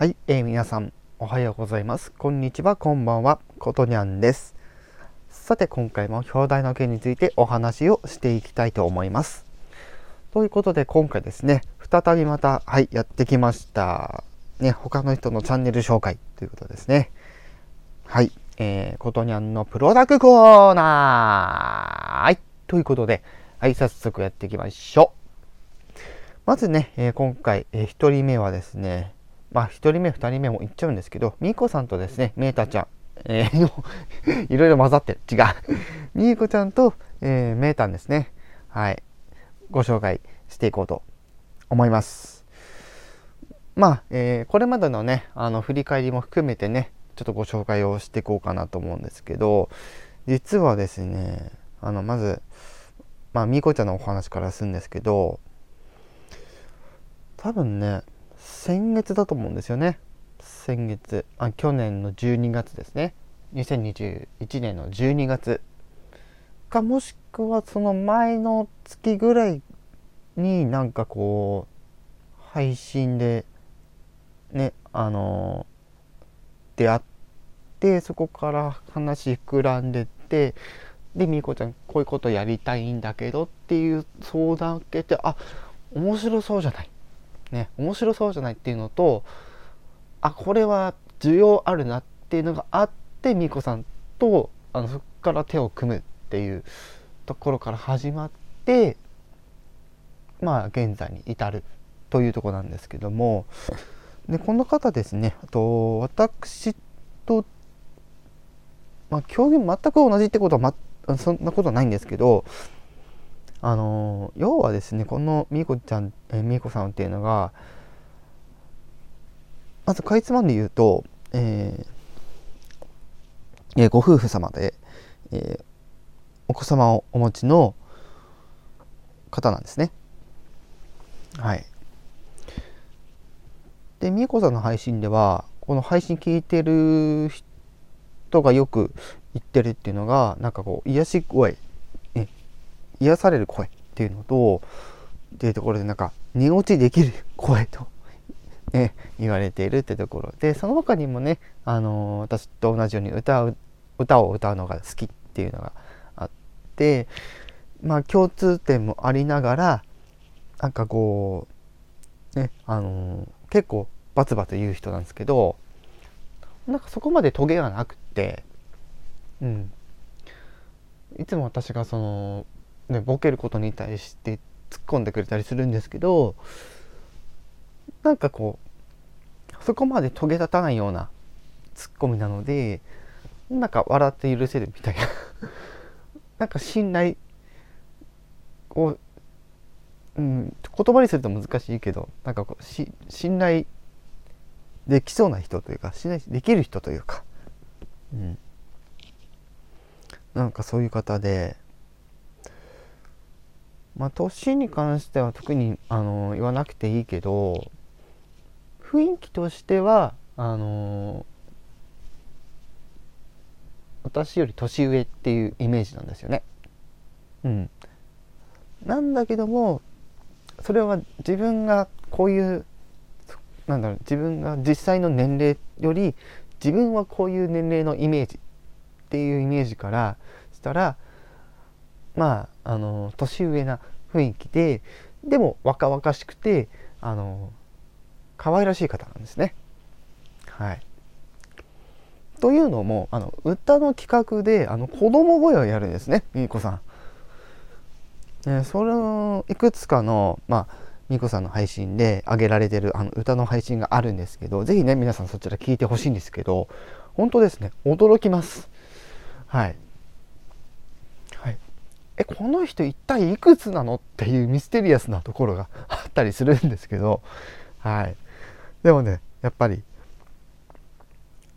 はい、えー、皆さんおはようございます。こんにちは、こんばんは、ことにゃんです。さて、今回も表題の件についてお話をしていきたいと思います。ということで、今回ですね、再びまた、はい、やってきました。ね、他の人のチャンネル紹介ということですね。はい、えー、ことにゃんのプロダクコーナーはい、ということで、はい、早速やっていきましょう。まずね、えー、今回、えー、1人目はですね、まあ、1人目、2人目も行っちゃうんですけど、みーこさんとですね、メータちゃん、えー、いろいろ混ざってる。違う。みーこちゃんと、えー、メータンですね。はい。ご紹介していこうと思います。まあ、えー、これまでのね、あの、振り返りも含めてね、ちょっとご紹介をしていこうかなと思うんですけど、実はですね、あの、まず、まあ、みーこちゃんのお話からするんですけど、多分ね、先月だと思うんですよね。先月あ去年の12月ですね。2021年の12月。かもしくはその前の月ぐらいになんかこう配信でねあの出会ってそこから話膨らんでってでみーこちゃんこういうことやりたいんだけどっていう相談を受けてあ面白そうじゃない。ね面白そうじゃないっていうのとあこれは需要あるなっていうのがあってみこさんとあのそこから手を組むっていうところから始まってまあ現在に至るというとこなんですけども。でこの方ですねあと私とまあ競技全く同じってことは、ま、そんなことはないんですけどあの要はですねこのみーこちゃん、えー、みーこさんっていうのがまずかいつまんで言うと、えーえー、ご夫婦様で、えー、お子様をお持ちの方なんですね。はい。で、みーこさんの配信では、この配信聞いてる人がよく言ってるっていうのが、なんかこう、癒し声癒される声っていうのとっていうところでなんか寝落ちできる声と、ね、言われているってところでその他にもね、あの、私と同じように歌う歌を歌うのが好きっていうのがあってまあ共通点もありながらなんかこうねあの、結構バツバツ言う人なんですけどなんかそこまでトゲがなくってうん。いつも私がそのね、ボケることに対して突っ込んでくれたりするんですけどなんかこうそこまで遂げ立たないようなツッコミなのでなんか笑って許せるみたいな。なんか信頼を、うん、言葉にすると難しいけどなんかこうし信頼できそうな人というか信頼できる人というか、うん、なんかそういう方でまあ、年に関しては特にあの言わなくていいけど雰囲気としてはあの私より年上っていうイメージなんですよね。うん、なんだけどもそれは自分がこういうなんだろう自分が実際の年齢より自分はこういう年齢のイメージっていうイメージからしたらまああの年上な雰囲気ででも若々しくてあの可愛らしい方なんですね。はい、というのもあの歌の企画であの子供声をやるんですねみーこさん。えそれのいくつかのまあみーこさんの配信で上げられてるあの歌の配信があるんですけど是非ね皆さんそちら聞いてほしいんですけど本当ですね驚きます。はいえこの人一体いくつなの？っていうミステリアスなところがあったりするんですけど。はい。でもねやっぱり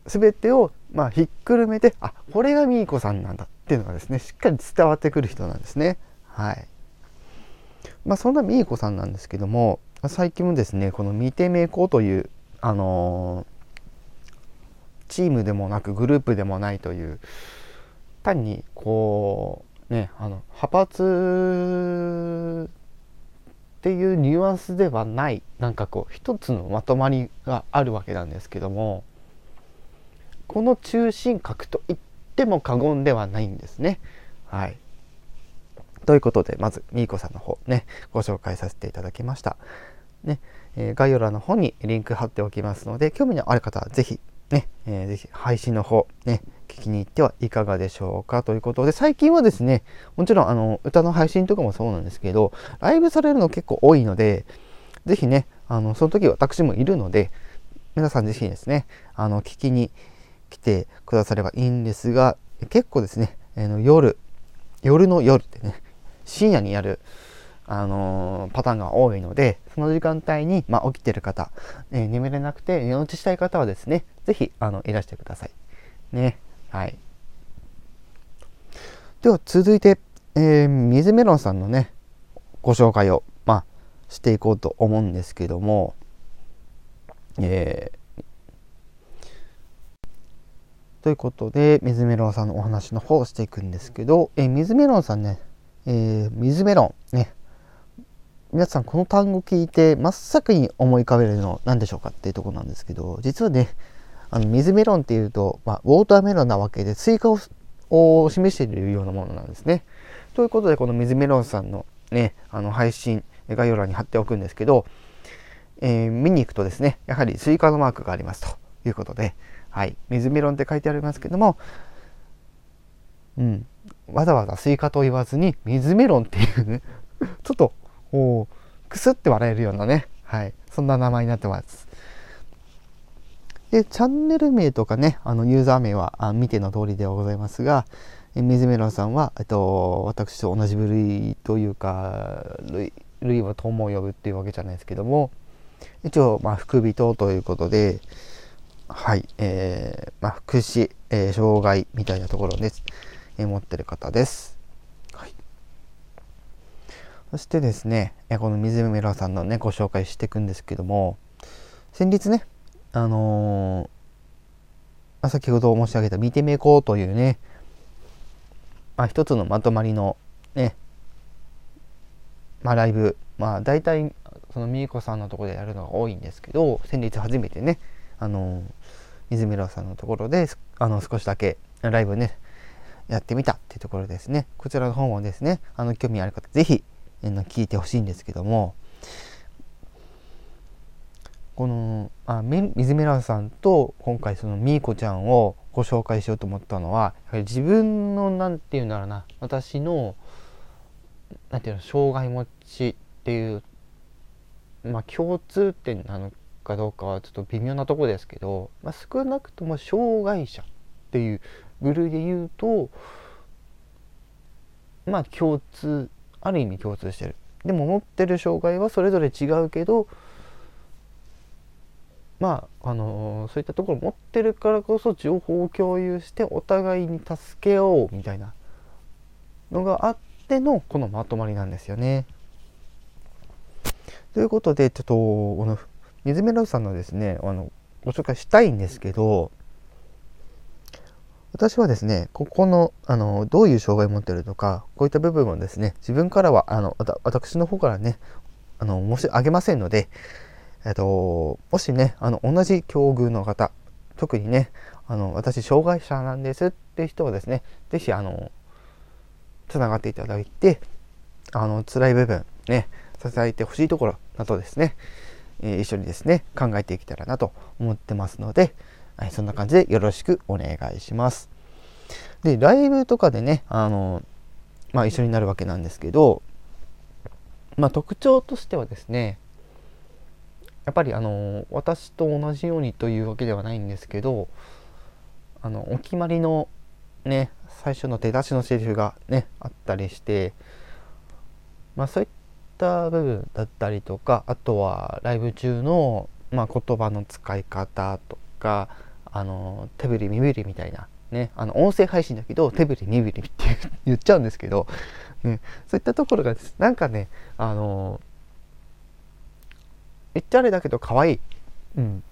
全てをまあひっくるめてあこれがミーコさんなんだっていうのがですねしっかり伝わってくる人なんですね。はい。まあそんなミーコさんなんですけども最近もですねこの「見てめこ」というあのー、チームでもなくグループでもないという単にこうねあの派閥っていうニュアンスではないなんかこう一つのまとまりがあるわけなんですけどもこの中心核と言っても過言ではないんですね。はい。ということでまずみーこさんの方ねご紹介させていただきました。ねえー、概要欄の方にリンク貼っておきますので興味のある方は是非ね、えー、ぜひ配信の方ね聞きに行ってはいかがでしょうかということで最近はですねもちろんあの歌の配信とかもそうなんですけどライブされるの結構多いので是非ねあのその時私もいるので皆さん是非ですねあの聞きに来てくださればいいんですが結構ですね、あの夜夜の夜ってね深夜にやるあのー、パターンが多いのでその時間帯に、まあ、起きてる方、えー、眠れなくて寝落ちしたい方はですね是非あのいらしてください。ね。はい。では続いて、えー、水メロンさんのねご紹介をまあしていこうと思うんですけどもえー、ということで水メロンさんのお話の方をしていくんですけど、えー、水メロンさんね、えー、水メロンね皆さんこの単語聞いて真っ先に思い浮かべるの何でしょうかっていうとこなんですけど実はねあの水メロンっていうと、まあ、ウォーターメロンなわけでスイカを示しているようなものなんですね。ということでこの水メロンさんのねあの配信概要欄に貼っておくんですけど、えー、見に行くとですねやはりスイカのマークがありますということで、はい、水メロンって書いてありますけども、うん、わざわざスイカと言わずに水メロンっていうね ちょっとこうくすって笑えるようなね、はい、そんな名前になってます。で、チャンネル名とかね、あのユーザー名は見ての通りではございますが、水メロンさんは、えっと、私と同じ部類というか、類類は友を呼ぶっていうわけじゃないですけども、一応、まあ、福人ということで、はい、えー、まあ、福祉、えー、障害みたいなところです、えー、持ってる方です。はい。そしてですね、えこの水メロンさんのね、ご紹介していくんですけども、先日ね、あのー、先ほど申し上げた見てめこうというね、まあ、一つのまとまりのね、まあ、ライブ、まあ、大体そのみーこさんのところでやるのが多いんですけど先日初めてね、あのー、水村さんのところであの少しだけライブねやってみたっていうところですね。こちらの方もですねあの興味ある方是非聞いてほしいんですけどもこのあ水メラさんと今回そのみーこちゃんをご紹介しようと思ったのは自分の何て言うんだろうな私の何て言うの障害持ちっていうまあ共通点なのかどうかはちょっと微妙なとこですけど、まあ、少なくとも障害者っていう部類で言うとまあ共通ある意味共通してる。でも持ってる障害はそれぞれ違うけどまああのそういったところ持ってるからこそ情報を共有してお互いに助けようみたいなのがあってのこのまとまりなんですよね。ということでちょっとこの水メロさんのですねあのご紹介したいんですけど私はですねここのあのどういう障害を持ってるとかこういった部分をですね自分からはあの私の方からねあの申し上げませんのでえっと、もしね、あの、同じ境遇の方、特にね、あの、私、障害者なんですって人はですね、是非あの、つながっていただいて、あの、辛い部分、ね、支えてほしいところなどですね、え、一緒にですね、考えていけたらなと思ってますので、はい、そんな感じでよろしくお願いします。で、ライブとかでね、あの、まあ一緒になるわけなんですけど、まあ特徴としてはですね、やっぱりあの私と同じようにというわけではないんですけどあのお決まりのね最初の出だしのセリフがねあったりしてまあそういった部分だったりとかあとはライブ中の、まあ、言葉の使い方とかあの手振り身振りみたいなねあの音声配信だけど手振り身振りって言っちゃうんですけど、ね、そういったところがなんかねあの言っちゃあれだけど可愛い。うん。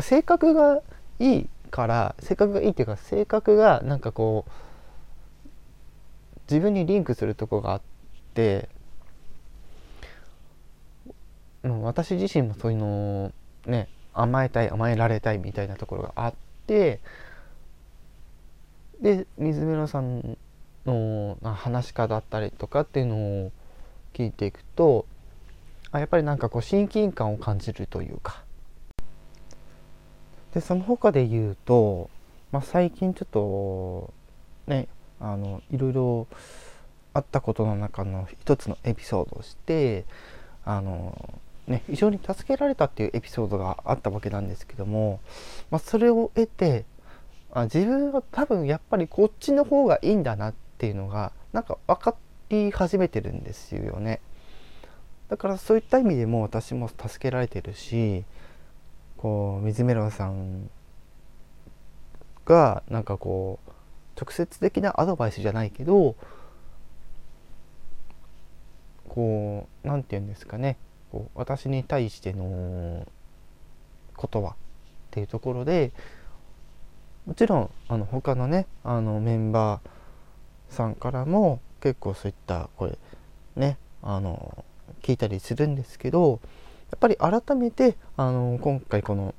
性格がいいから性格がいいっていうか性格がなんかこう自分にリンクするとこがあってうん、私自身もそういうのね甘えたい甘えられたいみたいなところがあってで水村さんの話し家だったりとかっていうのを聞いていくとあやっぱりなんかこう親近感を感じるというかでその他で言うと、まあ、最近ちょっとねあのいろいろあったことの中の一つのエピソードをしてあのね非常に助けられたっていうエピソードがあったわけなんですけども、まあ、それを得てあ自分は多分やっぱりこっちの方がいいんだなっていうのがなんか分かり始めてるんですよね。だからそういった意味でも私も助けられてるしこう水メロンさんがなんかこう直接的なアドバイスじゃないけどこう何て言うんですかね。こう私に対しての言葉っていうところでもちろんあの他のねあのメンバーさんからも結構そういった声ねあの聞いたりするんですけどやっぱり改めてあの今回この、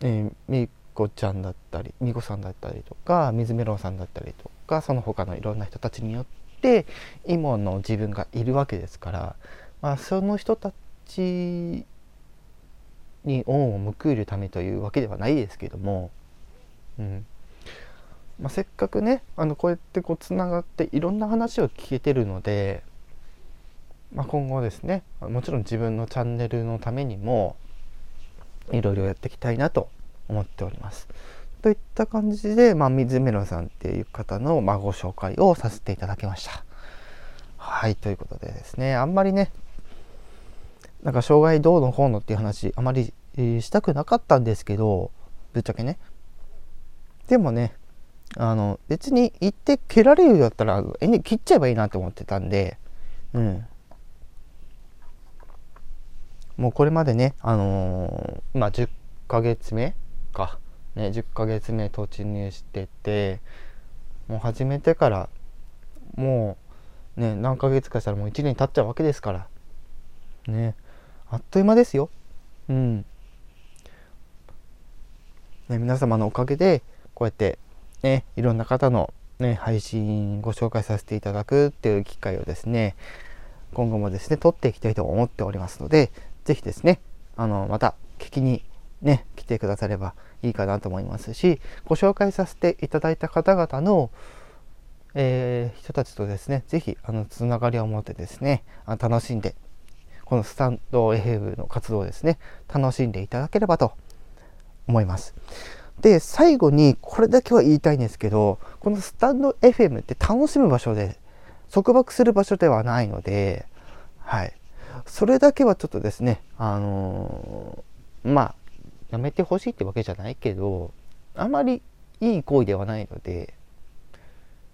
えー、みこちゃんだったりみこさんだったりとか水メロンさんだったりとかその他のいろんな人たちによって今の自分がいるわけですから、まあ、その人たちに恩を報いるためというわけではないですけども、うん。まあ、せっかくねあのこうやってこうつながっていろんな話を聞けてるのでまあ、今後ですねもちろん自分のチャンネルのためにもいろいろやっていきたいなと思っております。といった感じで、まあ、水メロさんっていう方の、まあ、ご紹介をさせていただきました。はい、ということでですね、あんまりね、なんか障害どうのこうのっていう話、あまり、したくなかったんですけど、ぶっちゃけね。でもね、あの、別に行って蹴られるようだったら、え切っちゃえばいいなと思ってたんで、うん。もうこれまでね、あのー、まあ、10ヶ月目か、ね、10ヶ月目突入してて、もう始めてから、もう、ね、何ヶ月かしたらもう1年経っちゃうわけですから、ね、あっという間ですよ。うん。ね、皆様のおかげで、こうやって、ね、いろんな方の、ね、配信ご紹介させていただくっていう機会をですね、今後もですね、取っていきたいと思っておりますので、ぜひですね、あの、また聞きにね、来てくださればいいかなと思いますし、ご紹介させていただいた方々の、えー、人たちとですね、ぜひ、あの、つながりを持ってですね、あ楽しんで、このスタンド FM の活動をですね、楽しんでいただければと思います。で、最後にこれだけは言いたいんですけど、このスタンド FM って楽しむ場所で、束縛する場所ではないので、はい。それだけはちょっとですね、あのー、まあ、やめてほしいってわけじゃないけど、あまりいい行為ではないので、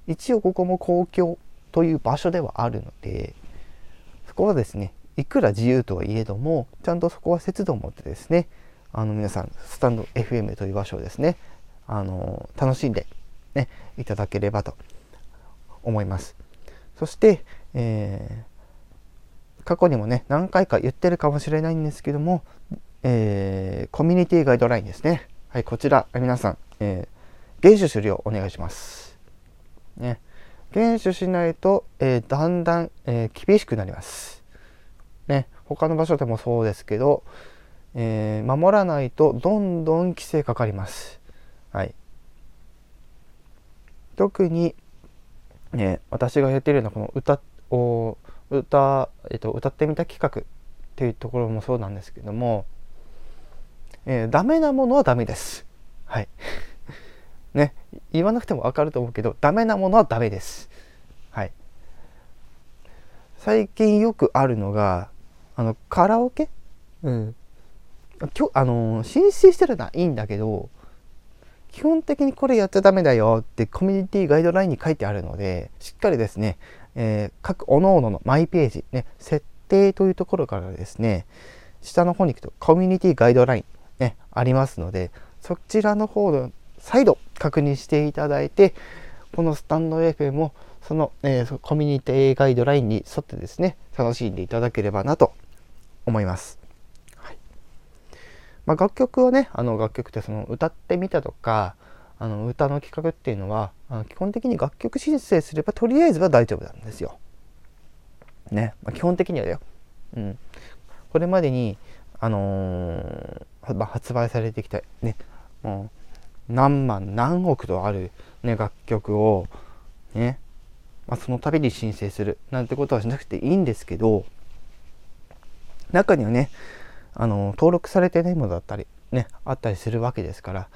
一応ここも公共という場所ではあるので、そこはですね、いくら自由とはいえども、ちゃんとそこは節度を持ってですね、あの皆さん、スタンド FM という場所をですね、あの楽しんで、ね、いただければと思います。そして、えー過去にもね、何回か言ってるかもしれないんですけども、えー、コミュニティガイドラインですね。はい、こちら、皆さん、えー、厳守するようお願いします。ね。厳守しないと、えー、だんだん、え、厳しくなります。ね。他の場所でもそうですけど、えー、守らないとどんどん規制かかります。はい。特に、ね、私がやってるようなこの歌を歌,、えっと、歌ってみた企画っていうところもそうなんですけども、えー、ダメなものはダメです。はい。ね、言わなくてもわかると思うけど、ダメなものはダメです。はい。最近よくあるのが、あの、カラオケ？うん。きょあの申請してるのはいいんだけど、基本的にこれやっちゃダメだよってコミュニティガイドラインに書いてあるので、しっかりですね、えー、各各々のマイページ、ね、設定というところからですね、下の方に行くとコミュニティガイドライン、ね、ありますので、そちらの方で再度確認していただいて、このスタンド FM もその、えー、コミュニティガイドラインに沿ってですね、楽しんでいただければなと思います。まあ、楽曲はねあの楽曲ってその歌ってみたとかあの歌の企画っていうのは基本的に楽曲申請すればとりあえずは大丈夫なんですよ。ね、まあ、基本的にはだよ。うん、これまでに、あのー、まあ、発売されてきたねもう何万何億とある、ね、楽曲をね、まあ、その度に申請するなんてことはしなくていいんですけど中にはねあの登録されてないものだったりねあったりするわけですから、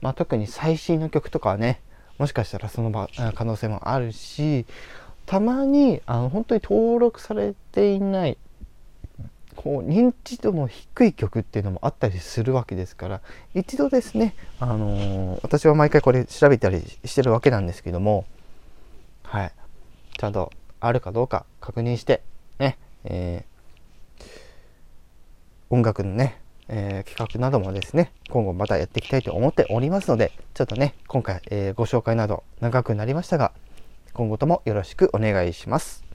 まあ、特に最新の曲とかはねもしかしたらその可能性もあるしたまにあの本当に登録されていないこう認知度の低い曲っていうのもあったりするわけですから一度ですね、あのー、私は毎回これ調べたりしてるわけなんですけどもはい。ちゃんとあるかどうか確認してね、えー、音楽のね、えー、企画などもですね今後またやっていきたいと思っておりますのでちょっとね今回、えーご紹介など長くなりましたが今後ともよろしくお願いします。